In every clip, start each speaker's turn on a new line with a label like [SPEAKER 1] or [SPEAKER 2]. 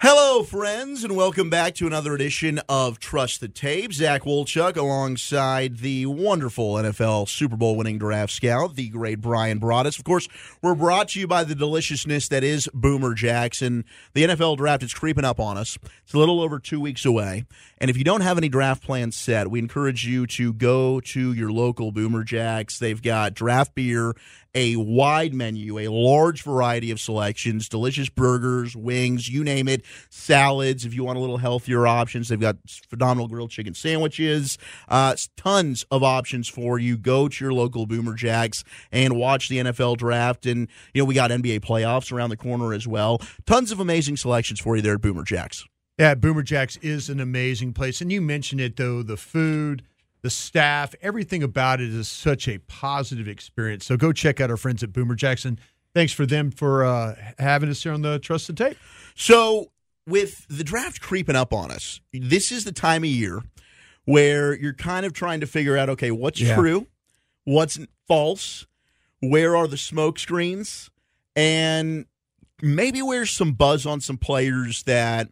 [SPEAKER 1] Hello, friends, and welcome back to another edition of Trust the Tape. Zach Wolchuk alongside the wonderful NFL Super Bowl winning draft scout, the great Bryan Broaddus. Of course, we're brought to you by the deliciousness that is Boomer Jackson. The NFL draft is creeping up on us. It's a little over two weeks away. And if you don't have any draft plans set, we encourage you to go to your local Boomer Jacks. They've got draft beer a wide menu, a large variety of selections, delicious burgers, wings, you name it, salads. If you want a little healthier options, they've got phenomenal grilled chicken sandwiches, uh, tons of options for you. Go to your local Boomer Jacks and watch the NFL draft. And, you know, we got NBA playoffs around the corner as well. Tons of amazing selections for you there at Boomer Jacks.
[SPEAKER 2] Yeah, Boomer Jacks is an amazing place. And you mentioned it, though the food, the staff, everything about it is such a positive experience. So go check out our friends at Boomer Jackson. Thanks for them for uh, having us here on the Trust the Tape.
[SPEAKER 1] So, with the draft creeping up on us, this is the time of year where you're kind of trying to figure out okay, what's
[SPEAKER 2] Yeah.
[SPEAKER 1] true, what's false, where are the smoke screens, and maybe where's some buzz on some players that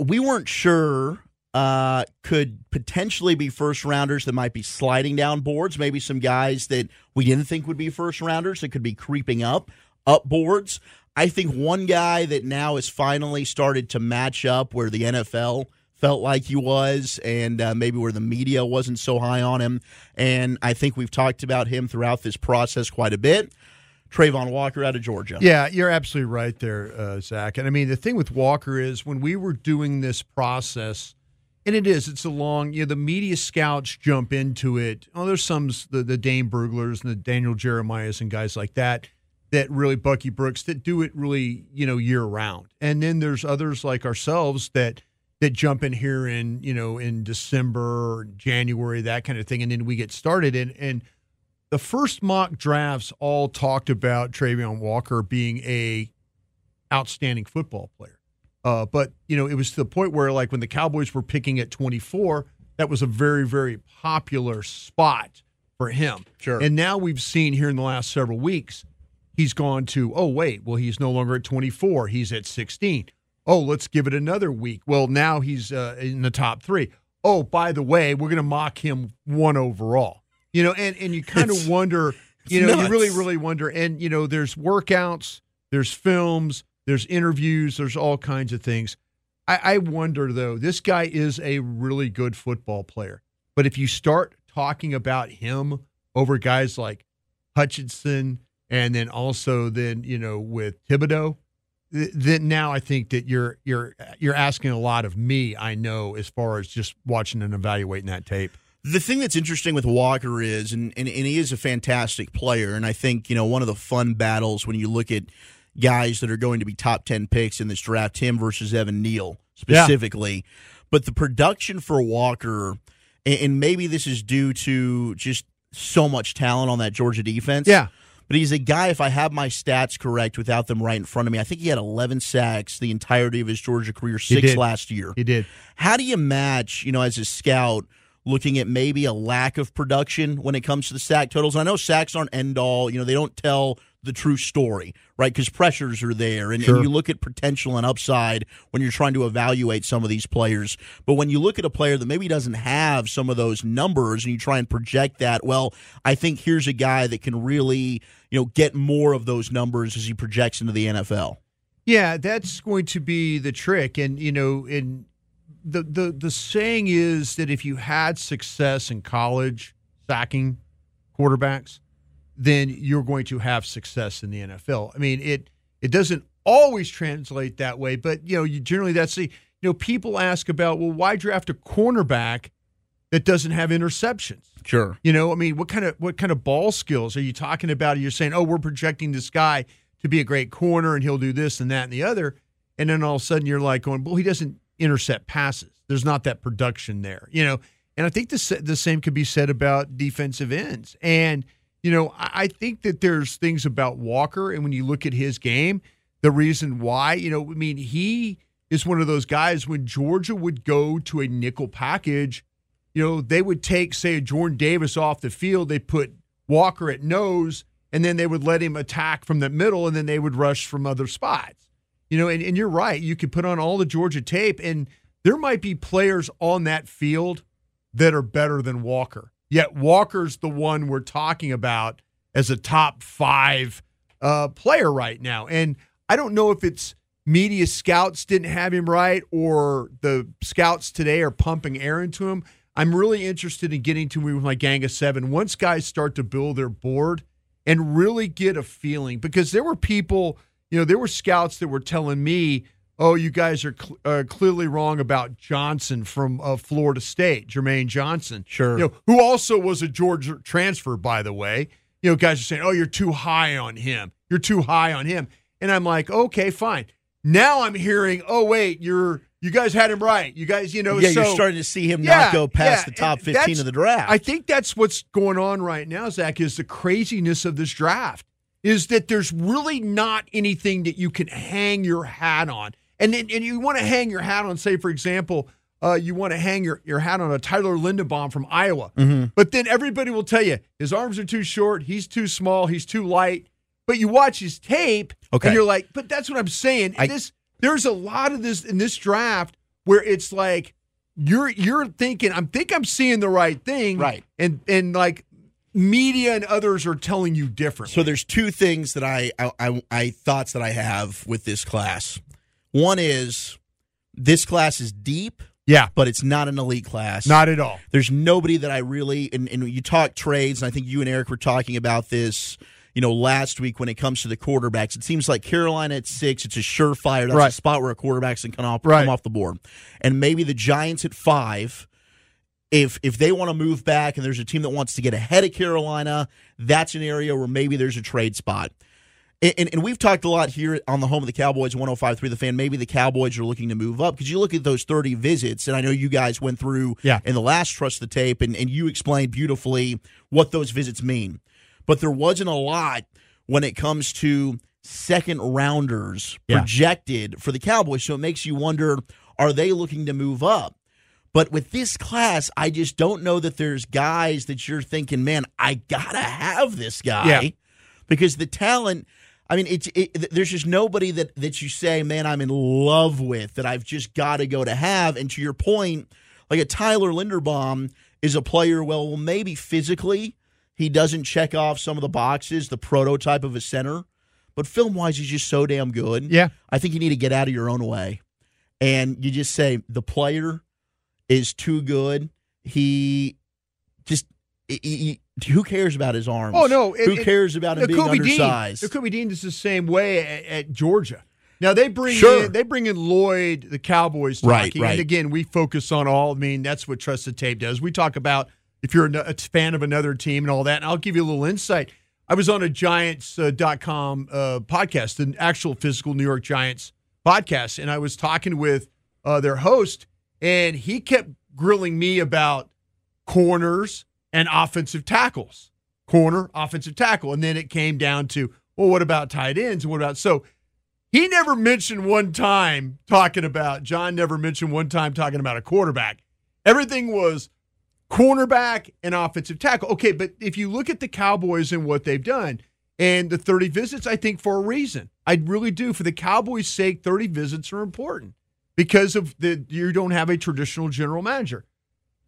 [SPEAKER 1] we weren't sure uh, could potentially be first rounders that might be sliding down boards. Maybe some guys that we didn't think would be first rounders that could be creeping up up boards. I think one guy that now has finally started to match up where the NFL felt like he was, and uh, maybe where the media wasn't so high on him. And I think we've talked about him throughout this process quite a bit. Travon Walker out of Georgia.
[SPEAKER 2] Yeah, you're absolutely right there, uh, Zach. And I mean, the thing with Walker is when we were doing this process, and it is, it's a long, you know, the media scouts jump into it. Oh, there's some, the, the Dane Bruglers and the Daniel Jeremiahs and guys like that, that really, Bucky Brooks, that do it really, you know, year round. And then there's others like ourselves that, that jump in here in, you know, in December January, that kind of thing. And then we get started. And, and, the first mock drafts all talked about Travon Walker being a outstanding football player. Uh, but you know, it was to the point where, like, when the Cowboys were picking at 24, that was a very, very popular spot for him.
[SPEAKER 1] Sure.
[SPEAKER 2] And now we've seen here in the last several weeks, he's gone to, oh wait, well he's no longer at 24, he's at 16. Oh, let's give it another week. Well, now he's uh, in the top three. Oh, by the way, we're going to mock him one overall. You know, and and you kind of wonder, you know, you really, really wonder. And you know, there's workouts, there's films, there's interviews, there's all kinds of things. I, I wonder though, this guy is a really good football player, but if you start talking about him over guys like Hutchinson, and then also then you know with Thibodeaux, th- then now I think that you're you're you're asking a lot of me. I know as far as just watching and evaluating that tape.
[SPEAKER 1] The thing that's interesting with Walker is, and, and, and he is a fantastic player, and I think, you know, one of the fun battles when you look at guys that are going to be top 10 picks in this draft, him versus Evan Neal specifically. But the production for Walker, and, and maybe this is due to just so much talent on that Georgia defense.
[SPEAKER 2] Yeah.
[SPEAKER 1] But he's a guy, if I have my stats correct without them right in front of me, I think he had 11 sacks the entirety of his Georgia career, six last year.
[SPEAKER 2] He did.
[SPEAKER 1] How do you match, you know, as a scout, looking at maybe a lack of production when it comes to the sack totals? I know sacks aren't end all, you know, they don't tell the true story, right? Because pressures are there, and,
[SPEAKER 2] Sure.
[SPEAKER 1] and you look at potential and upside when you're trying to evaluate some of these players. But when you look at a player that maybe doesn't have some of those numbers, and you try and project that, well, I think here's a guy that can really, you know, get more of those numbers as he projects into the NFL.
[SPEAKER 2] Yeah, that's going to be the trick. And you know, in the the the saying is that if you had success in college sacking quarterbacks, then you're going to have success in the NFL. I mean, it it doesn't always translate that way, but you know, you generally that's the you know, people ask about, well, why draft a cornerback that doesn't have interceptions?
[SPEAKER 1] Sure.
[SPEAKER 2] You know, I mean, what kind of what kind of ball skills are you talking about? You're saying, oh, we're projecting this guy to be a great corner and he'll do this and that and the other, and then all of a sudden you're like going, well, he doesn't intercept passes. There's not that production there, you know. And I think the the same could be said about defensive ends. And you know, I, I think that there's things about Walker, and when you look at his game, the reason why, you know, I mean, he is one of those guys when Georgia would go to a nickel package you know, they would take, say, a Jordan Davis off the field, they put Walker at nose, and then they would let him attack from the middle, and then they would rush from other spots. You know, and, and you're right. You could put on all the Georgia tape, and there might be players on that field that are better than Walker. Yet Walker's the one we're talking about as a top five uh, player right now. And I don't know if it's media scouts didn't have him right or the scouts today are pumping air into him. I'm really interested in getting to me with my gang of seven once guys start to build their board and really get a feeling because there were people, you know, there were scouts that were telling me, "Oh, you guys are cl- uh, clearly wrong about Johnson from uh, Florida State, Jermaine Johnson,
[SPEAKER 1] sure,
[SPEAKER 2] you know, who also was a Georgia transfer, by the way." You know, guys are saying, "Oh, you're too high on him. You're too high on him," and I'm like, "Okay, fine." Now I'm hearing, "Oh, wait, you're." You guys had him right. You guys, you know,
[SPEAKER 1] yeah,
[SPEAKER 2] so,
[SPEAKER 1] you're starting to see him
[SPEAKER 2] yeah,
[SPEAKER 1] not go past
[SPEAKER 2] yeah,
[SPEAKER 1] the top 15 of the draft.
[SPEAKER 2] I think that's what's going on right now, Zach, is the craziness of this draft is that there's really not anything that you can hang your hat on. And and you want to hang your hat on, say, for example, uh, you want to hang your, your hat on a Tyler Linderbaum from Iowa.
[SPEAKER 1] Mm-hmm.
[SPEAKER 2] But then everybody will tell you his arms are too short, he's too small, he's too light. But you watch his tape
[SPEAKER 1] okay.
[SPEAKER 2] and you're like, but that's what I'm saying.
[SPEAKER 1] I,
[SPEAKER 2] this there's a lot of this in this draft where it's like you're you're thinking I'm think I'm seeing the right thing,
[SPEAKER 1] right?
[SPEAKER 2] And and like media and others are telling you different.
[SPEAKER 1] So there's two things that I, I I, I thoughts that I have with this class. One is this class is deep.
[SPEAKER 2] Yeah.
[SPEAKER 1] But it's not an elite class.
[SPEAKER 2] Not at all.
[SPEAKER 1] There's nobody that I really and, and you talk trades, and I think you and Eric were talking about this you know, last week when it comes to the quarterbacks. It seems like Carolina at six, it's a surefire. That's
[SPEAKER 2] right.
[SPEAKER 1] a spot where a quarterback's can come off,
[SPEAKER 2] right.
[SPEAKER 1] come off the board. And maybe the Giants at five. If if they want to move back and there's a team that wants to get ahead of Carolina, that's an area where maybe there's a trade spot. And, and, and, we've talked a lot here on the home of the Cowboys, 105.3 The Fan. Maybe the Cowboys are looking to move up because you look at those 30 visits, and I know you guys went through
[SPEAKER 2] yeah.
[SPEAKER 1] in the last Trust the Tape, and, and you explained beautifully what those visits mean. But there wasn't a lot when it comes to second rounders
[SPEAKER 2] yeah.
[SPEAKER 1] projected for the Cowboys. So it makes you wonder are they looking to move up? But with this class, I just don't know that there's guys that you're thinking, man, I got to have this guy.
[SPEAKER 2] Yeah.
[SPEAKER 1] Because the talent. I mean, it's it, there's just nobody that that you say, man, I'm in love with that I've just got to go to have. And to your point, like a Tyler Linderbaum is a player. Well, maybe physically he doesn't check off some of the boxes, the prototype of a center, but film wise, he's just so damn good.
[SPEAKER 2] Yeah,
[SPEAKER 1] I think you need to get out of your own way, and you just say the player is too good. He just he, he, who cares about his arms?
[SPEAKER 2] Oh no,
[SPEAKER 1] it, who cares about him being
[SPEAKER 2] Kobe
[SPEAKER 1] undersized?
[SPEAKER 2] Dean, Kobe Dean is the same way at, at Georgia. Now they bring
[SPEAKER 1] sure.
[SPEAKER 2] in they bring in Lloyd, the Cowboys
[SPEAKER 1] talking,
[SPEAKER 2] right,
[SPEAKER 1] right.
[SPEAKER 2] and again we focus on all. I mean that's what Trust the Tape does. We talk about if you're a fan of another team and all that, and I'll give you a little insight. I was on a Giants.com uh, uh, podcast, an actual physical New York Giants podcast, and I was talking with uh, their host, and he kept grilling me about corners and offensive tackles. Corner, offensive tackle. And then it came down to, well, what about tight ends? And what about so he never mentioned one time talking about John never mentioned one time talking about a quarterback. Everything was cornerback and offensive tackle. Okay, but if you look at the Cowboys and what they've done and the 30 visits, I think for a reason. I really do. For the Cowboys' sake, 30 visits are important because of the you don't have a traditional general manager.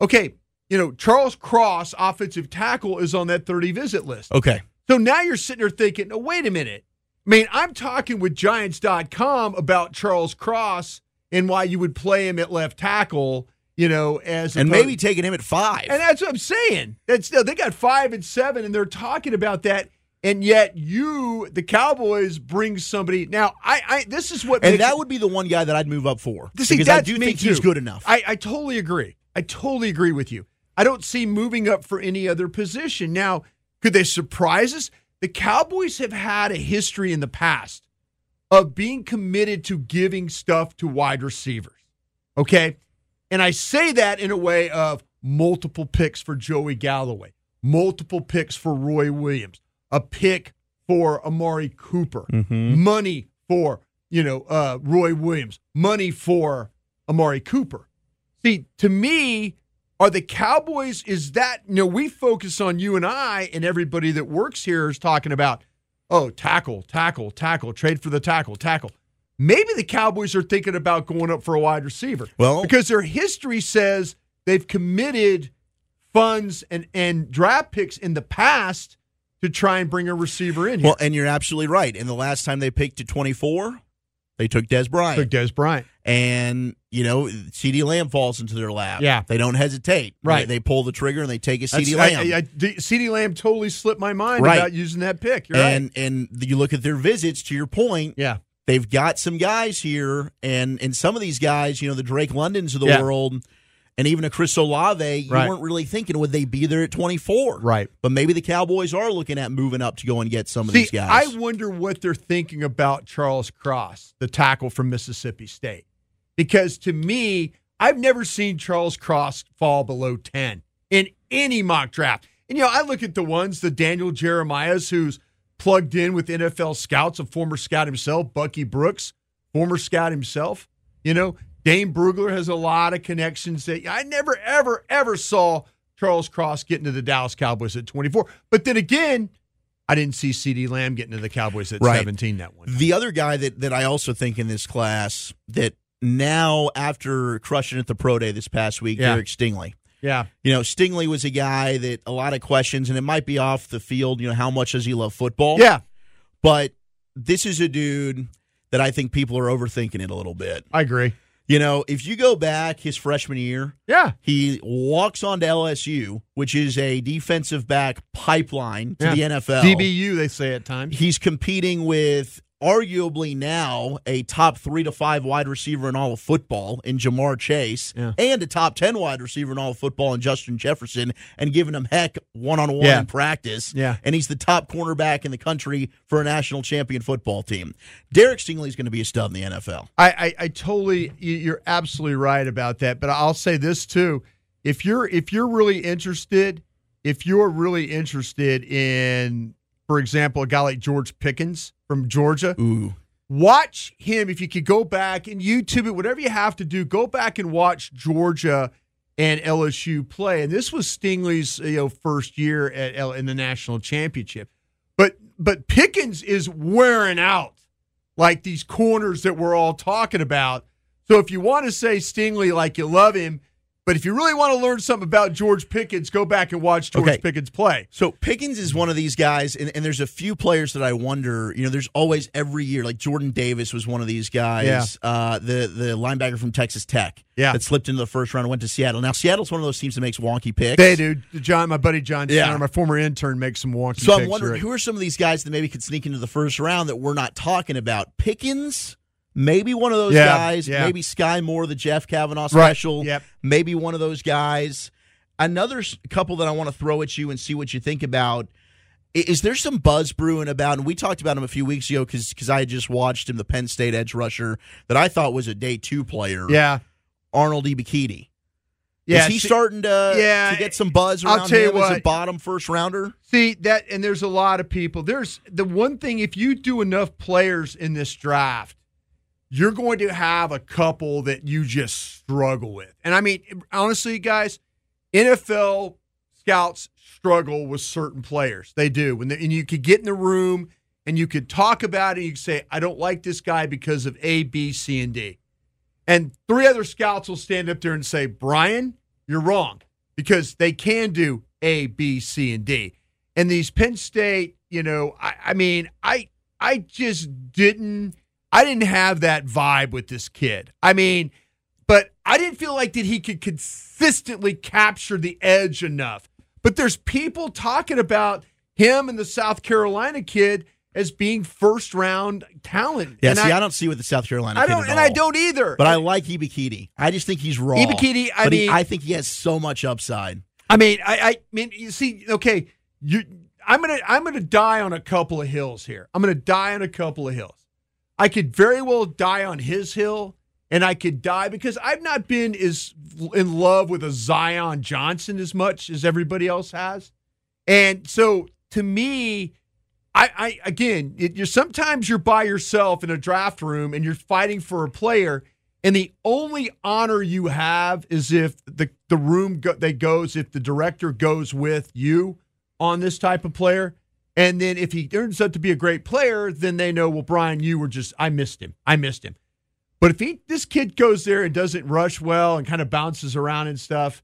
[SPEAKER 2] Okay, you know, Charles Cross, offensive tackle, is on that 30 visit list.
[SPEAKER 1] Okay.
[SPEAKER 2] So now you're sitting there thinking, oh, wait a minute. I mean, I'm talking with Giants.com about Charles Cross and why you would play him at left tackle, you know, as
[SPEAKER 1] and
[SPEAKER 2] opposed-
[SPEAKER 1] maybe taking him at five.
[SPEAKER 2] And that's what I'm saying. That's they got five and seven, and they're talking about that. And yet, you, the Cowboys, bring somebody. Now, I, I this is what
[SPEAKER 1] and
[SPEAKER 2] makes
[SPEAKER 1] that would be the one guy that I'd move up for
[SPEAKER 2] See,
[SPEAKER 1] because I do think he's good enough.
[SPEAKER 2] I, I totally agree. I totally agree with you. I don't see moving up for any other position. Now, could they surprise us? The Cowboys have had a history in the past of being committed to giving stuff to wide receivers. Okay? And I say that in a way of multiple picks for Joey Galloway, multiple picks for Roy Williams, a pick for Amari Cooper, money for, you know, uh, Roy Williams, money for Amari Cooper. See, to me, are the Cowboys, is that, you know, we focus on you and I, and everybody that works here is talking about, oh, tackle, tackle, tackle, trade for the tackle, tackle. Maybe the Cowboys are thinking about going up for a wide receiver.
[SPEAKER 1] Well-
[SPEAKER 2] because their history says they've committed funds and, and draft picks in the past to try and bring a receiver in here.
[SPEAKER 1] well, and you're absolutely right. And the last time they picked at 24, they took Dez Bryant.
[SPEAKER 2] Took Dez Bryant.
[SPEAKER 1] and you know CeeDee Lamb falls into their lap.
[SPEAKER 2] Yeah.
[SPEAKER 1] they don't hesitate.
[SPEAKER 2] Right.
[SPEAKER 1] They, they pull the trigger and they take a
[SPEAKER 2] CeeDee
[SPEAKER 1] Lamb.
[SPEAKER 2] I- I- D- CeeDee Lamb totally slipped my mind
[SPEAKER 1] Right.
[SPEAKER 2] about using that pick. You're
[SPEAKER 1] and
[SPEAKER 2] right.
[SPEAKER 1] and you look at their visits. To your point,
[SPEAKER 2] Yeah.
[SPEAKER 1] they've got some guys here, and and some of these guys, you know, the Drake Londons of the
[SPEAKER 2] Yeah.
[SPEAKER 1] world, and even a Chris Olave, you
[SPEAKER 2] Right.
[SPEAKER 1] weren't really thinking would they be there at 24,
[SPEAKER 2] Right.
[SPEAKER 1] But maybe the Cowboys are looking at moving up to go and get some of
[SPEAKER 2] See,
[SPEAKER 1] these guys.
[SPEAKER 2] I wonder what they're thinking about Charles Cross, the tackle from Mississippi State. Because to me, I've never seen Charles Cross fall below 10 in any mock draft. And, you know, I look at the ones, the Daniel Jeremiah's, who's plugged in with NFL scouts, a former scout himself, Bucky Brooks, former scout himself. You know, Dane Brugler has a lot of connections that I never, ever, ever saw Charles Cross get into the Dallas Cowboys at 24. But then again, I didn't see CeeDee Lamb getting to the Cowboys at
[SPEAKER 1] Right.
[SPEAKER 2] 17 that one.
[SPEAKER 1] The other guy that, that I also think in this class that now after crushing at the pro day this past week,
[SPEAKER 2] Yeah.
[SPEAKER 1] Derek Stingley.
[SPEAKER 2] Yeah.
[SPEAKER 1] You know, Stingley was a guy that a lot of questions, and it might be off the field. You know, how much does he love football?
[SPEAKER 2] Yeah.
[SPEAKER 1] but this is a dude that I think people are overthinking it a little bit.
[SPEAKER 2] I agree.
[SPEAKER 1] You know, if you go back his freshman year,
[SPEAKER 2] Yeah.
[SPEAKER 1] he walks onto LSU, which is a defensive back pipeline to
[SPEAKER 2] Yeah.
[SPEAKER 1] the NFL.
[SPEAKER 2] DBU, they say at times.
[SPEAKER 1] He's competing with arguably now a top three to five wide receiver in all of football in Ja'Marr Chase
[SPEAKER 2] Yeah.
[SPEAKER 1] and a top 10 wide receiver in all of football in Justin Jefferson and giving him heck one on one in practice.
[SPEAKER 2] Yeah.
[SPEAKER 1] And he's the top cornerback in the country for a national champion football team. Derek Stingley is going to be a stud in the NFL.
[SPEAKER 2] I, I, I totally you're absolutely right about that. But I'll say this too. If you're if you're really interested, if you're really interested in, for example, a guy like George Pickens from Georgia,
[SPEAKER 1] Ooh.
[SPEAKER 2] watch him if you could go back and YouTube it, whatever you have to do, go back and watch Georgia and LSU play. And this was Stingley's you know first year at L- in the national championship. But but Pickens is wearing out like these corners that we're all talking about. So if you want to say Stingley like you love him, but if you really want to learn something about George Pickens, go back and watch George
[SPEAKER 1] Okay.
[SPEAKER 2] Pickens play.
[SPEAKER 1] So Pickens is one of these guys, and, and there's a few players that I wonder. You know, there's always every year, like Jordan Davis was one of these guys.
[SPEAKER 2] Yeah.
[SPEAKER 1] Uh, the the linebacker from Texas Tech.
[SPEAKER 2] Yeah.
[SPEAKER 1] that slipped into the first round and went to Seattle. Now Seattle's one of those teams that makes wonky picks.
[SPEAKER 2] They do. John, my buddy John
[SPEAKER 1] Yeah.
[SPEAKER 2] Center, my former intern, makes some wonky picks.
[SPEAKER 1] So I'm wondering
[SPEAKER 2] right?
[SPEAKER 1] who are some of these guys that maybe could sneak into the first round that we're not talking about. Pickens, maybe one of those
[SPEAKER 2] Yeah,
[SPEAKER 1] guys.
[SPEAKER 2] yeah.
[SPEAKER 1] Maybe Skyy Moore, the Jeff Kavanaugh
[SPEAKER 2] Right,
[SPEAKER 1] special.
[SPEAKER 2] yep.
[SPEAKER 1] Maybe one of those guys. Another couple that I want to throw at you and see what you think about. Is there some buzz brewing about? And we talked about him a few weeks ago because because I had just watched him, the Penn State edge rusher that I thought was a day two player.
[SPEAKER 2] Yeah.
[SPEAKER 1] Arnold Ebiketie.
[SPEAKER 2] Yeah,
[SPEAKER 1] is he
[SPEAKER 2] see-
[SPEAKER 1] starting to,
[SPEAKER 2] Yeah,
[SPEAKER 1] to get some buzz
[SPEAKER 2] I'll
[SPEAKER 1] around
[SPEAKER 2] tell you
[SPEAKER 1] him as a
[SPEAKER 2] what.
[SPEAKER 1] bottom first rounder?
[SPEAKER 2] See that, and there's a lot of people. There's the one thing if you do enough players in this draft, you're going to have a couple that you just struggle with. And I mean, honestly, guys, NFL scouts struggle with certain players. They do. When and you could get in the room and you could talk about it. You could say, "I don't like this guy because of A, B, C, and D." And three other scouts will stand up there and say, Brian, you're wrong because they can do A, B, C, and D. And these Penn State, you know, I, I mean, I I just didn't I didn't have that vibe with this kid. I mean, but I didn't feel like that he could consistently capture the edge enough. But there's people talking about him and the South Carolina kid as being first round talent.
[SPEAKER 1] Yeah,
[SPEAKER 2] and
[SPEAKER 1] see,
[SPEAKER 2] I,
[SPEAKER 1] I, don't see with the South Carolina.
[SPEAKER 2] I
[SPEAKER 1] kid
[SPEAKER 2] don't, and I don't either.
[SPEAKER 1] But I like Ebiketie. I just think he's raw.
[SPEAKER 2] Ebiketie, I
[SPEAKER 1] but he-
[SPEAKER 2] mean-
[SPEAKER 1] I think he has so much upside.
[SPEAKER 2] I mean, I, I mean, you see, okay, you, I'm gonna, I'm gonna die on a couple of hills here. I'm gonna die on a couple of hills. I could very well die on his hill, and I could die because I've not been as in love with a Zion Johnson as much as everybody else has, and so to me, I, I again, it, you're sometimes you're by yourself in a draft room and you're fighting for a player, and the only honor you have is if the the room go, they goes if the director goes with you on this type of player, and then if he turns out to be a great player, then they know, well, Brian, you were just I missed him, I missed him. But if he this kid goes there and doesn't rush well and kind of bounces around and stuff,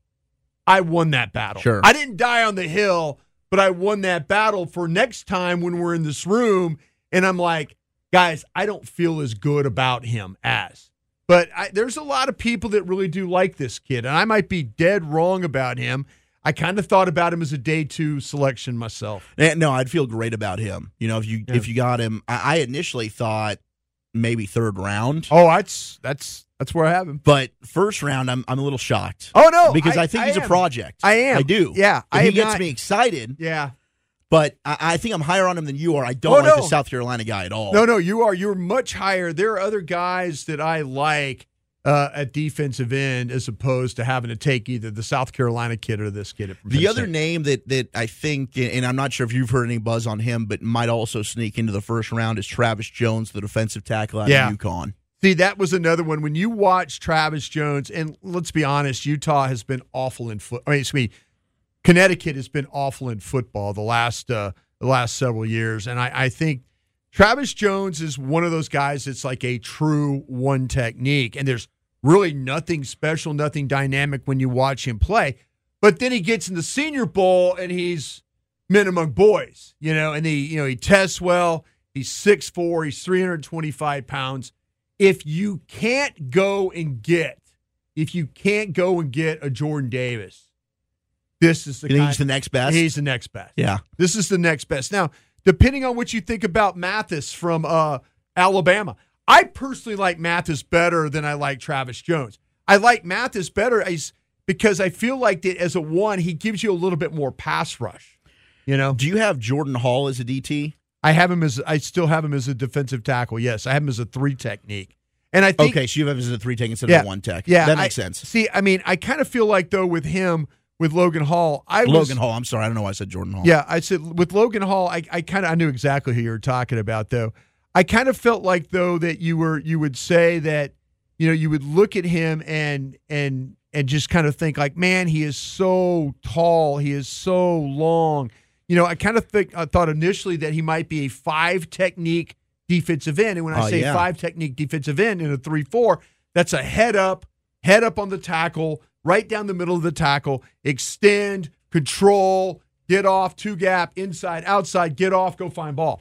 [SPEAKER 2] I won that battle.
[SPEAKER 1] Sure.
[SPEAKER 2] I didn't die on the hill, but I won that battle for next time when we're in this room and I'm like, guys, I don't feel as good about him as. But I, there's a lot of people that really do like this kid, and I might be dead wrong about him. I kind of thought about him as a day two selection myself.
[SPEAKER 1] Eh, No, I'd feel great about him. You know, if you if you got him, I, I initially thought maybe third round,
[SPEAKER 2] Oh, that's that's that's where I have him.
[SPEAKER 1] but first round, I'm I'm a little shocked.
[SPEAKER 2] Oh no,
[SPEAKER 1] because I, think he's
[SPEAKER 2] am.
[SPEAKER 1] a project.
[SPEAKER 2] I am.
[SPEAKER 1] I do.
[SPEAKER 2] Yeah, I
[SPEAKER 1] he gets
[SPEAKER 2] not-
[SPEAKER 1] me excited,
[SPEAKER 2] Yeah.
[SPEAKER 1] but I, I think I'm higher on him than you are. I don't
[SPEAKER 2] Oh,
[SPEAKER 1] like
[SPEAKER 2] no.
[SPEAKER 1] the South Carolina guy at all.
[SPEAKER 2] No, no, you are. You're much higher. There are other guys that I like uh, at defensive end as opposed to having to take either the South Carolina kid or this kid.
[SPEAKER 1] The other name that that I think, and I'm not sure if you've heard any buzz on him, but might also sneak into the first round is Travis Jones, the defensive tackle out
[SPEAKER 2] Yeah.
[SPEAKER 1] of UConn.
[SPEAKER 2] See, that was another one. When you watch Travis Jones, and let's be honest, Utah has been awful in foot. I mean, excuse me, Connecticut has been awful in football the last uh, the last several years, and I, I think Travis Jones is one of those guys that's like a true one technique, and there's really nothing special, nothing dynamic when you watch him play. But then he gets in the Senior Bowl, and he's men among boys, you know, and he you know he tests well. He's 6'4", he's 325 pounds if you can't go and get, if you can't go and get a Jordan Davis, this is the kind-
[SPEAKER 1] he's the next best?
[SPEAKER 2] He's the next best.
[SPEAKER 1] Yeah.
[SPEAKER 2] This is the next best. Now, depending on what you think about Mathis from uh, Alabama, I personally like Mathis better than I like Travis Jones. I like Mathis better as, because I feel like that as a one, he gives you a little bit more pass rush. You know,
[SPEAKER 1] Do you have Jordan Hall as a DT?
[SPEAKER 2] I have him as I still have him as a defensive tackle. Yes, I have him as a three technique, and I think
[SPEAKER 1] Okay, so you have him as a three tech instead
[SPEAKER 2] yeah,
[SPEAKER 1] of a one tech.
[SPEAKER 2] Yeah,
[SPEAKER 1] that makes
[SPEAKER 2] I-
[SPEAKER 1] sense.
[SPEAKER 2] See, I mean, I kind of feel like though with him with Logan Hall, I was,
[SPEAKER 1] Logan Hall. I'm sorry, I don't know why I said Jordan Hall.
[SPEAKER 2] Yeah, I said with Logan Hall, I, I kind of I knew exactly who you were talking about though. I kind of felt like though that you were you would say that you know you would look at him and and and just kind of think like, man, he is so tall, he is so long. You know, I kind of think I thought initially that he might be a five technique defensive end, and when I
[SPEAKER 1] Oh,
[SPEAKER 2] say
[SPEAKER 1] yeah.
[SPEAKER 2] five technique defensive end in a three four, that's a head up, head up on the tackle, right down the middle of the tackle, extend, control, get off, two gap, inside, outside, get off, go find ball.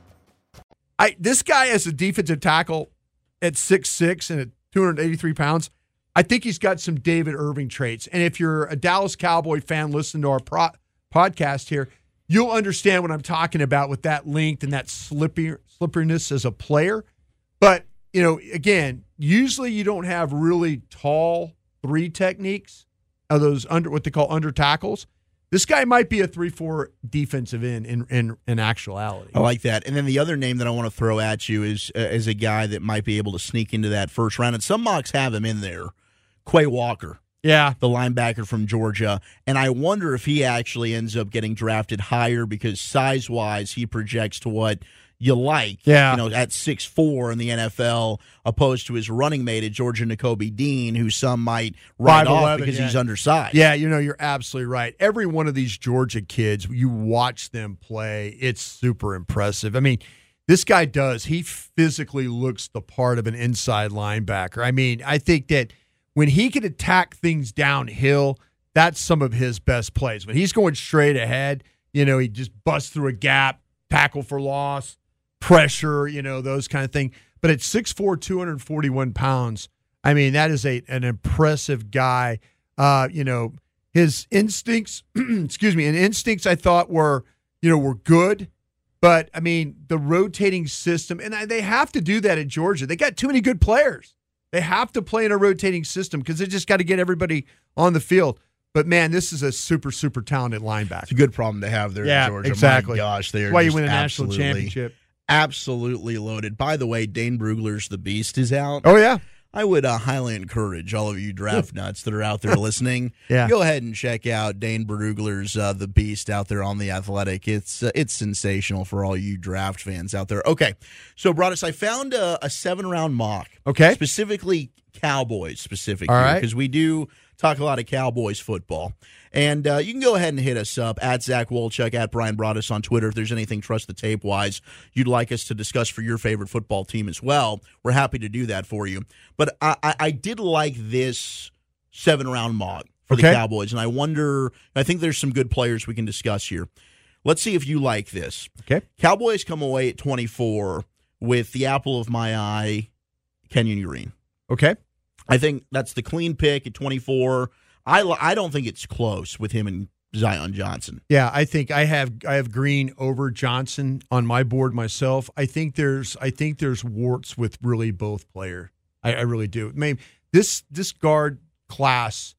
[SPEAKER 2] I this guy as a defensive tackle at six six and at 283 pounds, I think he's got some David Irving traits. And if you're a Dallas Cowboy fan, listen to our pro- podcast here, you'll understand what I'm talking about with that length and that slippy slipperiness as a player. But you know, again, usually you don't have really tall three techniques of those under what they call under tackles. This guy might be a three-four defensive end in, in in actuality.
[SPEAKER 1] I like that. And then the other name that I want to throw at you is uh, is a guy that might be able to sneak into that first round. And some mocks have him in there, Quay Walker.
[SPEAKER 2] Yeah,
[SPEAKER 1] the linebacker from Georgia, and I wonder if he actually ends up getting drafted higher because size-wise, he projects to what you like.
[SPEAKER 2] Yeah.
[SPEAKER 1] You know, at six four in the NFL, opposed to his running mate at Georgia, Nakobe Dean, who some might write off because
[SPEAKER 2] yeah.
[SPEAKER 1] he's undersized.
[SPEAKER 2] Yeah, you know, you're absolutely right. Every one of these Georgia kids, you watch them play, it's super impressive. I mean, this guy does. He physically looks the part of an inside linebacker. I mean, I think that when he can attack things downhill, that's some of his best plays. When he's going straight ahead, you know, he just busts through a gap, tackle for loss, pressure, you know, those kind of thing. But at 6'4, 241 pounds, I mean, that is a an impressive guy. Uh, you know, his instincts, excuse me, and instincts I thought were, you know, were good. But I mean, the rotating system, and they have to do that at Georgia. They got too many good players. They have to play in a rotating system because they just got to get everybody on the field. But man, this is a super, super talented linebacker.
[SPEAKER 1] It's a good problem to have there
[SPEAKER 2] yeah,
[SPEAKER 1] in Georgia.
[SPEAKER 2] Exactly.
[SPEAKER 1] My gosh, they're
[SPEAKER 2] why you win a national championship.
[SPEAKER 1] Absolutely loaded. By the way, Dane Brugler's The Beast is out.
[SPEAKER 2] Oh yeah.
[SPEAKER 1] I would uh, highly encourage all of you draft nuts that are out there listening.
[SPEAKER 2] yeah.
[SPEAKER 1] Go ahead and check out Dane Brugler's uh, The Beast out there on the Athletic. It's uh, it's sensational for all you draft fans out there. Okay, so Broaddus, I found a, a seven round mock.
[SPEAKER 2] Okay,
[SPEAKER 1] specifically Cowboys specific.
[SPEAKER 2] All right,
[SPEAKER 1] because we do talk a lot of Cowboys football. And uh, you can go ahead and hit us up at Zach Wolchuk, at Brian Broaddus on Twitter. If there's anything Trust the Tape wise you'd like us to discuss for your favorite football team as well, we're happy to do that for you. But I, I, I did like this seven round mock for
[SPEAKER 2] okay.
[SPEAKER 1] the Cowboys. And I wonder, I think there's some good players we can discuss here. Let's see if you like this.
[SPEAKER 2] Okay.
[SPEAKER 1] Cowboys come away at 24 with the apple of my eye, Kenyon Green.
[SPEAKER 2] Okay.
[SPEAKER 1] I think that's the clean pick at 24. I, I don't think it's close with him and Zion Johnson.
[SPEAKER 2] Yeah, I think I have I have Green over Johnson on my board myself. I think there's I think there's warts with really both player. I, I really do. Mean, this this guard class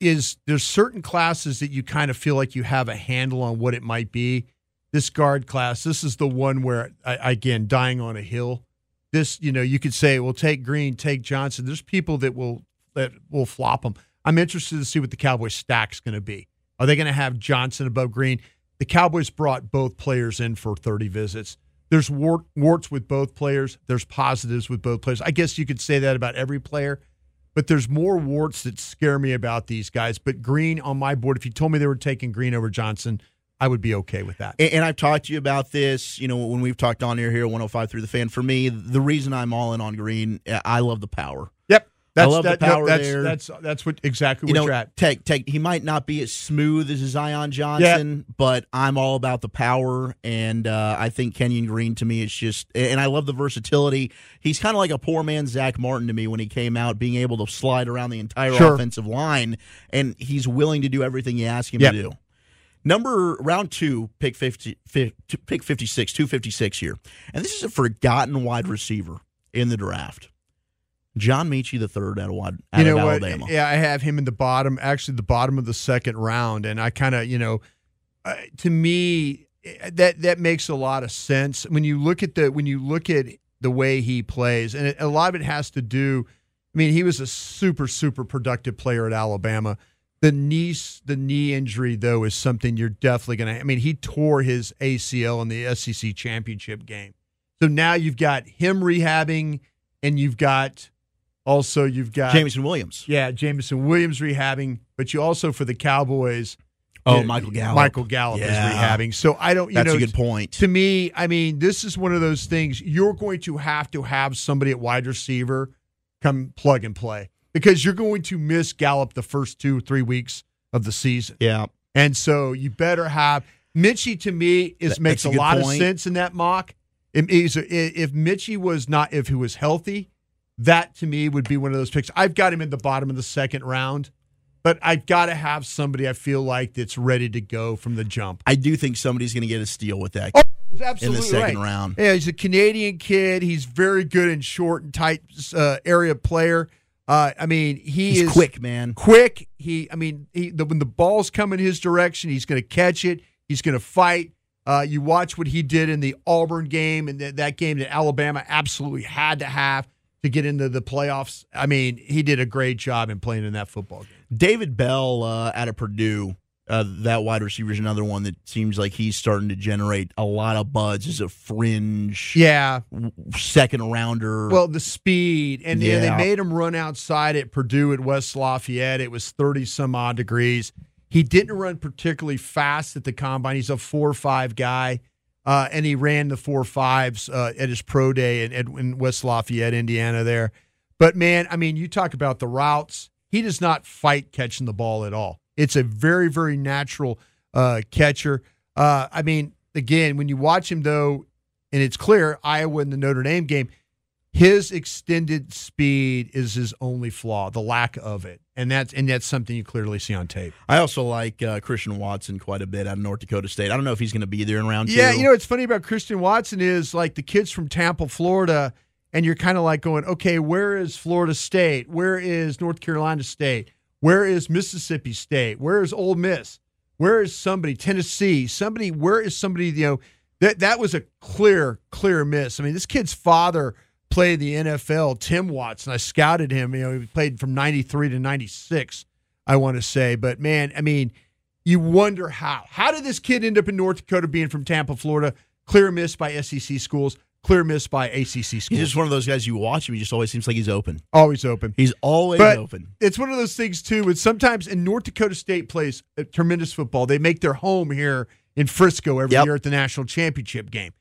[SPEAKER 2] is there's certain classes that you kind of feel like you have a handle on what it might be. This guard class, this is the one where I, again dying on a hill. This, you know, you could say, well, take Green, take Johnson. There's people that will that will flop them. I'm interested to see what the Cowboys stack's going to be. Are they going to have Johnson above Green? The Cowboys brought both players in for 30 visits. There's wart, warts with both players. There's positives with both players. I guess you could say that about every player, but there's more warts that scare me about these guys. But Green on my board, if you told me they were taking Green over Johnson, I would be okay with that.
[SPEAKER 1] And, and, I've talked to you about this, you know, when we've talked on air here, 105 through the fan. For me, the reason I'm all in on Green, I love the power.
[SPEAKER 2] Yep.
[SPEAKER 1] That's, I love
[SPEAKER 2] that,
[SPEAKER 1] the power
[SPEAKER 2] that's,
[SPEAKER 1] there.
[SPEAKER 2] That's that's what exactly
[SPEAKER 1] you
[SPEAKER 2] what
[SPEAKER 1] know,
[SPEAKER 2] you're at.
[SPEAKER 1] Take, take, he might not be as smooth as Zion Johnson,
[SPEAKER 2] yeah.
[SPEAKER 1] but I'm all about the power, and uh, I think Kenyon Green to me is just, and I love the versatility. He's kind of like a poor man Zack Martin to me when he came out, being able to slide around the entire
[SPEAKER 2] sure.
[SPEAKER 1] offensive line, and he's willing to do everything you ask him
[SPEAKER 2] yep.
[SPEAKER 1] to do. Number round two, pick 50, 50, pick 56, 256 here. And this is a forgotten wide receiver. in the draft. John Metchie the third out of, out
[SPEAKER 2] you know
[SPEAKER 1] of
[SPEAKER 2] what?
[SPEAKER 1] Alabama.
[SPEAKER 2] Yeah, I have him in the bottom, actually the bottom of the second round, and I kind of, you know, uh, to me eh, that that makes a lot of sense when you look at the when you look at the way he plays, and it, a lot of it has to do. I mean, he was a super super productive player at Alabama. The knee the knee injury though is something you're definitely going to. I mean, he tore his ACL in the SEC championship game, so now you've got him rehabbing, and you've got also you've got
[SPEAKER 1] Jameson Williams.
[SPEAKER 2] yeah, Jameson Williams rehabbing, but you also for the Cowboys.
[SPEAKER 1] Oh, Michael Gallup.
[SPEAKER 2] Michael Gallup
[SPEAKER 1] Yeah.
[SPEAKER 2] is rehabbing. So I don't. You
[SPEAKER 1] That's
[SPEAKER 2] know,
[SPEAKER 1] a good point.
[SPEAKER 2] To me, I mean, this is one of those things. You're going to have to have somebody at wide receiver come plug and play because you're going to miss Gallup the first two three weeks of the season.
[SPEAKER 1] Yeah.
[SPEAKER 2] And so you better have Metchie. To me, is
[SPEAKER 1] That-
[SPEAKER 2] makes a,
[SPEAKER 1] a
[SPEAKER 2] lot of sense in that mock. If, Metchie was not, if he was healthy, that to me would be one of those picks. I've got him in the bottom of the second round, but I've got to have somebody I feel like that's ready to go from the jump.
[SPEAKER 1] I do think somebody's going to get a steal with that
[SPEAKER 2] Oh,
[SPEAKER 1] in the second
[SPEAKER 2] right.
[SPEAKER 1] round.
[SPEAKER 2] Yeah, he's a Canadian kid. He's very good in short and tight uh, area player. Uh, I mean, he
[SPEAKER 1] He's
[SPEAKER 2] is
[SPEAKER 1] quick, man.
[SPEAKER 2] Quick. He, I mean, he, the, when the ball's coming his direction, he's going to catch it. He's going to fight. Uh, you watch what he did in the Auburn game and th- that game that Alabama absolutely had to have to get into the playoffs. I mean, he did a great job in playing in that football game.
[SPEAKER 1] David Bell uh, out of Purdue, uh, that wide receiver is another one that seems like he's starting to generate a lot of buzz as a fringe
[SPEAKER 2] Yeah.
[SPEAKER 1] second rounder.
[SPEAKER 2] Well, the speed, and, and
[SPEAKER 1] Yeah.
[SPEAKER 2] they made him run outside at Purdue at West Lafayette. It was thirty some odd degrees. He didn't run particularly fast at the combine. He's a four or five guy, uh, and he ran the four fives uh, at his pro day in, in West Lafayette, Indiana. There, but man, I mean, you talk about the routes. He does not fight catching the ball at all. It's a very, very natural uh, catcher. Uh, I mean, again, when you watch him though, and it's clear Iowa in the Notre Dame game, his extended speed is his only flaw, the lack of it, and that's and that's something you clearly see on tape.
[SPEAKER 1] I also like uh, Christian Watson quite a bit out of North Dakota State. I don't know if he's going to be there in round two.
[SPEAKER 2] Yeah, you know what's funny about Christian Watson is like the kids from Tampa, Florida, and you're kind of like going, okay, where is Florida State? Where is North Carolina State? Where is Mississippi State? Where is Ole Miss? Where is somebody Tennessee? Somebody? Where is somebody? You know that that was a clear, clear miss. I mean, this kid's father played the NFL. Tim Watson. I scouted him. You know, he played from '93 to '96. I want to say, but man, I mean, you wonder how. How did this kid end up in North Dakota being from Tampa, Florida? Clear miss by SEC schools, clear miss by ACC schools.
[SPEAKER 1] He's just one of those guys you watch him. He just always seems like he's open.
[SPEAKER 2] always open.
[SPEAKER 1] He's always
[SPEAKER 2] But
[SPEAKER 1] open.
[SPEAKER 2] it's one of those things too. And sometimes, and North Dakota State plays a tremendous football. They make their home here in Frisco every
[SPEAKER 1] Yep.
[SPEAKER 2] year at the national championship game.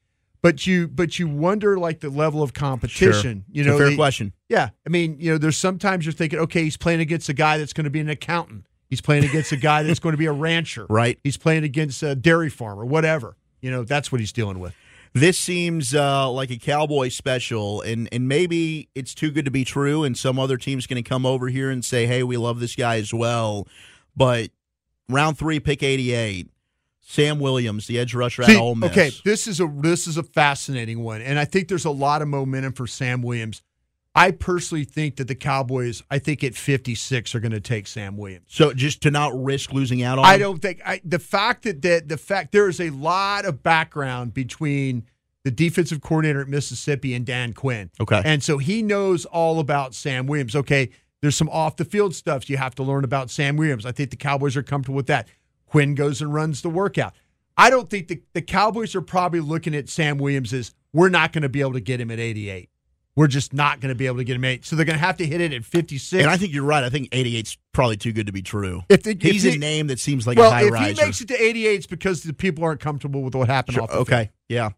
[SPEAKER 2] But you, but you wonder like the level of competition. You
[SPEAKER 1] It's a
[SPEAKER 2] know,
[SPEAKER 1] fair
[SPEAKER 2] they-
[SPEAKER 1] question.
[SPEAKER 2] Yeah, I mean, you know, there's sometimes you're thinking, okay, he's playing against a guy that's going to be an accountant. He's playing against a guy that's going to be a rancher.
[SPEAKER 1] Right.
[SPEAKER 2] He's playing against a dairy farmer, whatever. You know, that's what he's dealing with.
[SPEAKER 1] This seems uh, like a Cowboy special, and, and maybe it's too good to be true, and some other team's going to come over here and say, hey, we love this guy as well. But round three, pick 88, Sam Williams, the edge rusher at
[SPEAKER 2] See,
[SPEAKER 1] Ole Miss.
[SPEAKER 2] Okay, this is a this is a fascinating one, and I think there's a lot of momentum for Sam Williams. I personally think that the Cowboys, I think at 56, are going to take Sam Williams.
[SPEAKER 1] So just to not risk losing out on
[SPEAKER 2] I don't think I, the fact that, that the fact there is a lot of background between the defensive coordinator at Mississippi and Dan Quinn.
[SPEAKER 1] Okay.
[SPEAKER 2] And so he knows all about Sam Williams. Okay, there's some off the field stuff you have to learn about Sam Williams. I think the Cowboys are comfortable with that. Quinn goes and runs the workout. I don't think the, the Cowboys are probably looking at Sam Williams as we're not going to be able to get him at 88. We're just not going to be able to get him 8. So they're going to have to hit it at 56.
[SPEAKER 1] And I think you're right. I think 88's probably too good to be true.
[SPEAKER 2] If the-
[SPEAKER 1] He's
[SPEAKER 2] if
[SPEAKER 1] a name that seems like
[SPEAKER 2] well,
[SPEAKER 1] a high
[SPEAKER 2] if
[SPEAKER 1] riser.
[SPEAKER 2] he makes it to 88, it's because the people aren't comfortable with what happened
[SPEAKER 1] Sure,
[SPEAKER 2] off the
[SPEAKER 1] okay,
[SPEAKER 2] field.
[SPEAKER 1] yeah.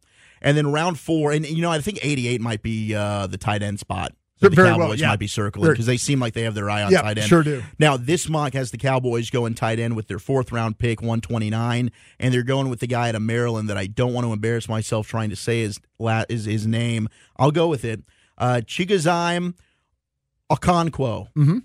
[SPEAKER 1] And then round four, and you know, I think 88 might be uh, the tight end spot. The
[SPEAKER 2] very
[SPEAKER 1] Cowboys
[SPEAKER 2] well, yeah.
[SPEAKER 1] might be circling because they seem like they have their eye on
[SPEAKER 2] Yeah,
[SPEAKER 1] tight end.
[SPEAKER 2] sure do.
[SPEAKER 1] Now, this mock has the Cowboys going tight end with their fourth round pick, 129, and they're going with the guy out of Maryland that I don't want to embarrass myself trying to say his is his name. I'll go with it. Uh, Chigoziem Okonkwo.
[SPEAKER 2] Mhm.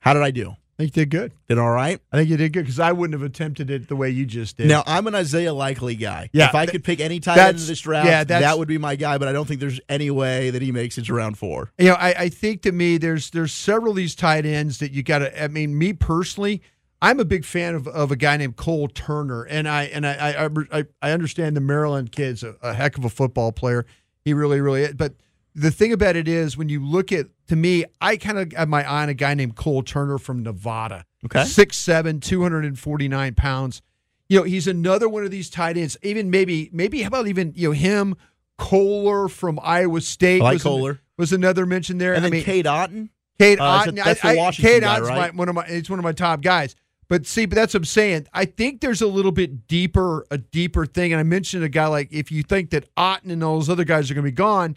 [SPEAKER 1] How did I do?
[SPEAKER 2] I think you did good.
[SPEAKER 1] Did all right.
[SPEAKER 2] I think you did good because I wouldn't have attempted it the way you just did.
[SPEAKER 1] Now I'm an Isaiah Likely guy.
[SPEAKER 2] Yeah,
[SPEAKER 1] if I
[SPEAKER 2] th-
[SPEAKER 1] could pick any tight end in this draft,
[SPEAKER 2] yeah,
[SPEAKER 1] that would be my guy. But I don't think there's any way that he makes it to round four.
[SPEAKER 2] You know, I, I think to me, there's there's several of these tight ends that you got to. I mean, me personally, I'm a big fan of, of a guy named Cole Turner, and I and I I, I, I understand the Maryland kid's a, a heck of a football player. He really, really is. But the thing about it is, when you look at to me, I kind of have my eye on a guy named Cole Turner from Nevada.
[SPEAKER 1] Okay.
[SPEAKER 2] six seven, two hundred and forty nine pounds. You know, he's another one of these tight ends. Even maybe, maybe how about even you know him, Kolar from Iowa State.
[SPEAKER 1] I like
[SPEAKER 2] was an-
[SPEAKER 1] Kolar.
[SPEAKER 2] was another mention there.
[SPEAKER 1] And
[SPEAKER 2] I
[SPEAKER 1] then
[SPEAKER 2] mean,
[SPEAKER 1] Cade Otton.
[SPEAKER 2] Cade
[SPEAKER 1] Uh,
[SPEAKER 2] Otton.
[SPEAKER 1] that's the
[SPEAKER 2] I- I-
[SPEAKER 1] Washington
[SPEAKER 2] Cade
[SPEAKER 1] guy,
[SPEAKER 2] Otton's
[SPEAKER 1] right?
[SPEAKER 2] my, one of my. It's one of my top guys. But see, but that's what I'm saying. I think there's a little bit deeper, a deeper thing. And I mentioned a guy like if you think that Otton and all those other guys are going to be gone,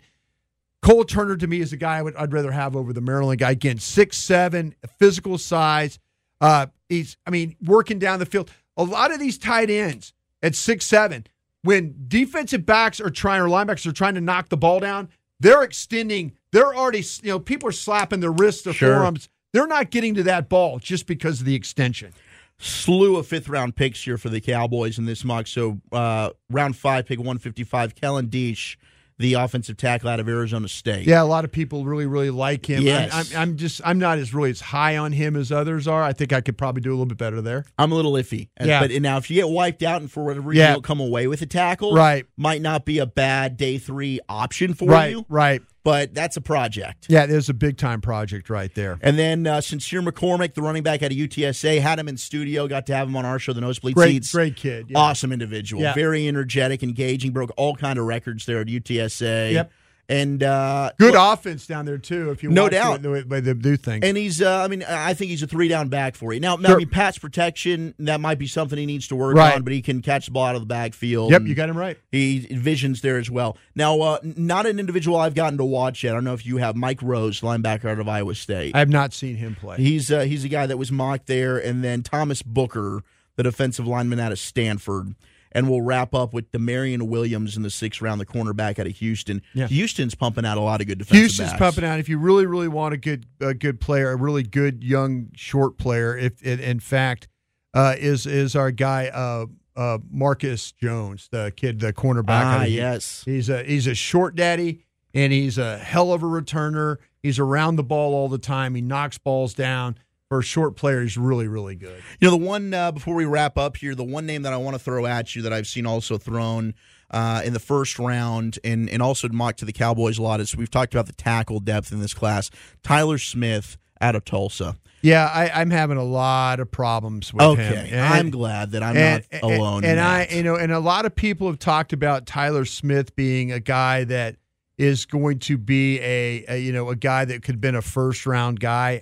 [SPEAKER 2] Cole Turner to me is a guy I would, I'd rather have over the Maryland guy. Again, six seven, physical size. Uh, he's, I mean, working down the field. A lot of these tight ends at six seven, when defensive backs are trying or linebackers are trying to knock the ball down, they're extending. They're already, you know, people are slapping their wrists, their
[SPEAKER 1] Sure.
[SPEAKER 2] forearms. They're not getting to that ball just because of the extension.
[SPEAKER 1] Slew of fifth round picks here for the Cowboys in this mock. So uh, round five, pick 155, Kellen Diesch, the offensive tackle out of Arizona State.
[SPEAKER 2] Yeah, a lot of people really, really like him.
[SPEAKER 1] Yes.
[SPEAKER 2] I'm, I'm, I'm just, I'm not as really as high on him as others are. I think I could probably do a little bit better there.
[SPEAKER 1] I'm a little iffy.
[SPEAKER 2] Yeah.
[SPEAKER 1] But now, if you get wiped out and for whatever reason
[SPEAKER 2] Yeah.
[SPEAKER 1] you don't come away with a tackle,
[SPEAKER 2] Right.
[SPEAKER 1] might not be a bad day three option for
[SPEAKER 2] right,
[SPEAKER 1] you.
[SPEAKER 2] right.
[SPEAKER 1] But that's a project.
[SPEAKER 2] Yeah, there's a big time project right there.
[SPEAKER 1] And then uh, Sincere McCormick, the running back out of UTSA, had him in studio, got to have him on our show, the Nosebleed
[SPEAKER 2] Great,
[SPEAKER 1] Seats.
[SPEAKER 2] great kid. Yeah.
[SPEAKER 1] Awesome individual.
[SPEAKER 2] Yeah.
[SPEAKER 1] Very energetic, engaging, broke all kind of records there at UTSA.
[SPEAKER 2] Yep.
[SPEAKER 1] And uh,
[SPEAKER 2] Good
[SPEAKER 1] look,
[SPEAKER 2] offense down there too. If you
[SPEAKER 1] No
[SPEAKER 2] watch
[SPEAKER 1] doubt.
[SPEAKER 2] the way, the way they do things.
[SPEAKER 1] And he's, uh, I mean, I think he's a three down back for you. Now, now,
[SPEAKER 2] Sure.
[SPEAKER 1] I mean, Pat's protection, that might be something he needs to work
[SPEAKER 2] Right.
[SPEAKER 1] on, but he can catch the ball out of the backfield.
[SPEAKER 2] yep, you got him right.
[SPEAKER 1] He visions there as well. Now, uh, not an individual I've gotten to watch yet. I don't know if you have Mike Rose, linebacker out of Iowa State.
[SPEAKER 2] I have not seen him play.
[SPEAKER 1] He's uh, he's a guy that was mocked there, and then Thomas Booker, the defensive lineman out of Stanford, and we'll wrap up with Demarion Williams in the sixth round, the cornerback out of Houston.
[SPEAKER 2] Yeah.
[SPEAKER 1] Houston's pumping out a lot of good defensive
[SPEAKER 2] Houston's
[SPEAKER 1] backs.
[SPEAKER 2] pumping out. If you really, really want a good, a good player, a really good young short player, if in, in fact, uh, is is our guy uh, uh, Marcus Jones, the kid, the cornerback.
[SPEAKER 1] Ah,
[SPEAKER 2] out of-
[SPEAKER 1] yes.
[SPEAKER 2] he's a he's a short daddy, and he's a hell of a returner. He's around the ball all the time. He knocks balls down. For a short player, he's really, really good.
[SPEAKER 1] You know, the one uh, before we wrap up here, the one name that I want to throw at you that I've seen also thrown uh, in the first round and and also mocked to the Cowboys a lot is we've talked about the tackle depth in this class. Tyler Smith out of Tulsa.
[SPEAKER 2] Yeah, I, I'm having a lot of problems with him.
[SPEAKER 1] Okay,
[SPEAKER 2] And-
[SPEAKER 1] I'm glad that I'm
[SPEAKER 2] and,
[SPEAKER 1] not alone.
[SPEAKER 2] And, I, you know, and a lot of people have talked about Tyler Smith being a guy that is going to be a, a you know a guy that could have been a first round guy.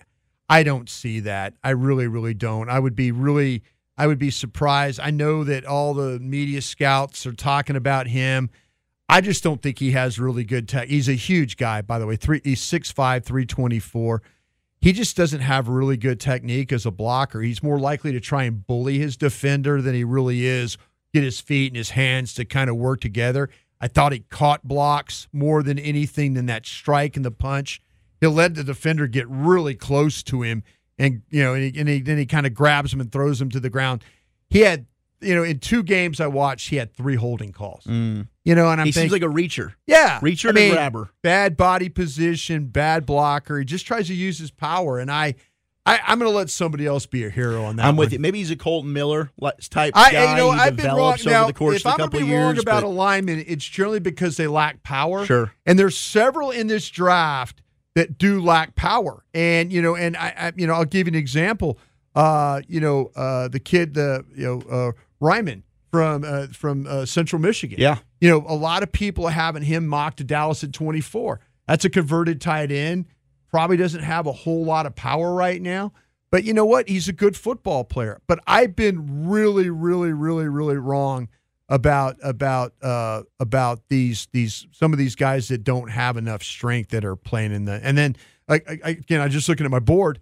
[SPEAKER 2] I don't see that. I really, really don't. I would be really, I would be surprised. I know that all the media scouts are talking about him. I just don't think he has really good tech. He's a huge guy, by the way. Three, he's 6'5", 324 he just doesn't have really good technique as a blocker. He's more likely to try and bully his defender than he really is get his feet and his hands to kind of work together. I thought he caught blocks more than anything than that strike and the punch. He let the defender get really close to him, and you know, and, he, and he, then he kind of grabs him and throws him to the ground. He had, you know, in two games I watched, he had three holding calls. Mm. You know, and I'm
[SPEAKER 1] he
[SPEAKER 2] thinking,
[SPEAKER 1] seems like a reacher.
[SPEAKER 2] yeah,
[SPEAKER 1] Reacher
[SPEAKER 2] I
[SPEAKER 1] and
[SPEAKER 2] mean,
[SPEAKER 1] grabber.
[SPEAKER 2] bad body position, bad blocker. He just tries to use his power, and I, I I'm going to let somebody else be a hero on that.
[SPEAKER 1] I'm with
[SPEAKER 2] one.
[SPEAKER 1] you. Maybe he's a Kolton Miller type
[SPEAKER 2] I,
[SPEAKER 1] guy.
[SPEAKER 2] you know,
[SPEAKER 1] he
[SPEAKER 2] I've been wrong. Now,
[SPEAKER 1] over the course
[SPEAKER 2] if I'm be
[SPEAKER 1] of
[SPEAKER 2] wrong
[SPEAKER 1] years.
[SPEAKER 2] about
[SPEAKER 1] but-
[SPEAKER 2] a lineman, it's generally because they lack power.
[SPEAKER 1] Sure.
[SPEAKER 2] And there's several in this draft that do lack power. And you know, and I, I you know, I'll give you an example. Uh, you know, uh, the kid, the you know, uh, Raimann from uh, from uh, Central Michigan.
[SPEAKER 1] Yeah.
[SPEAKER 2] You know, a lot of people are having him mocked to Dallas at 24. That's a converted tight end. Probably doesn't have a whole lot of power right now. But you know what? He's a good football player. But I've been really, really, really, really wrong about about uh, about these these some of these guys that don't have enough strength that are playing in the and then like I, I- again, I'm just looking at my board.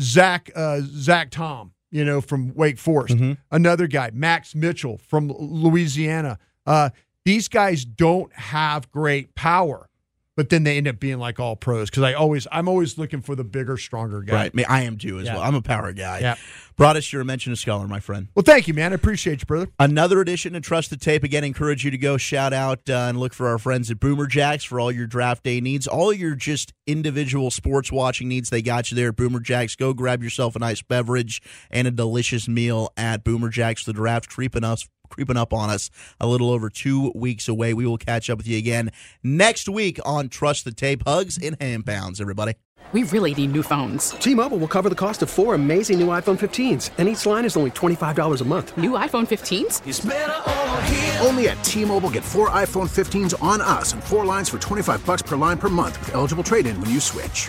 [SPEAKER 2] Zach uh, Zach Tom, you know, from Wake Forest, another guy, Max Mitchell from Louisiana. Uh, these guys don't have great power, but then they end up being like all pros because I always I'm always looking for the bigger, stronger guy.
[SPEAKER 1] Right. I, mean, I am too as
[SPEAKER 2] Yeah.
[SPEAKER 1] well. I'm a power guy.
[SPEAKER 2] Yeah.
[SPEAKER 1] Broaddus, you're a mention of scholar, my friend.
[SPEAKER 2] Well, thank you, man. I appreciate you, brother.
[SPEAKER 1] Another edition of Trust the Tape. Again, encourage you to go shout out uh, and look for our friends at Boomer Jacks for all your draft day needs, all your just individual sports watching needs. They got you there at Boomer Jacks. Go grab yourself a nice beverage and a delicious meal at Boomer Jacks. The draft creeping us. Creeping up on us a little over two weeks away. We will catch up with you again next week on Trust the Tape. Hugs and hand pounds, everybody.
[SPEAKER 3] We really need new phones.
[SPEAKER 4] T-Mobile will cover the cost of four amazing new iPhone 15s, and each line is only $25 a month.
[SPEAKER 3] New iPhone 15s?
[SPEAKER 5] Only at T-Mobile get four iPhone 15s on us and four lines for 25 bucks per line per month with eligible trade-in when you switch.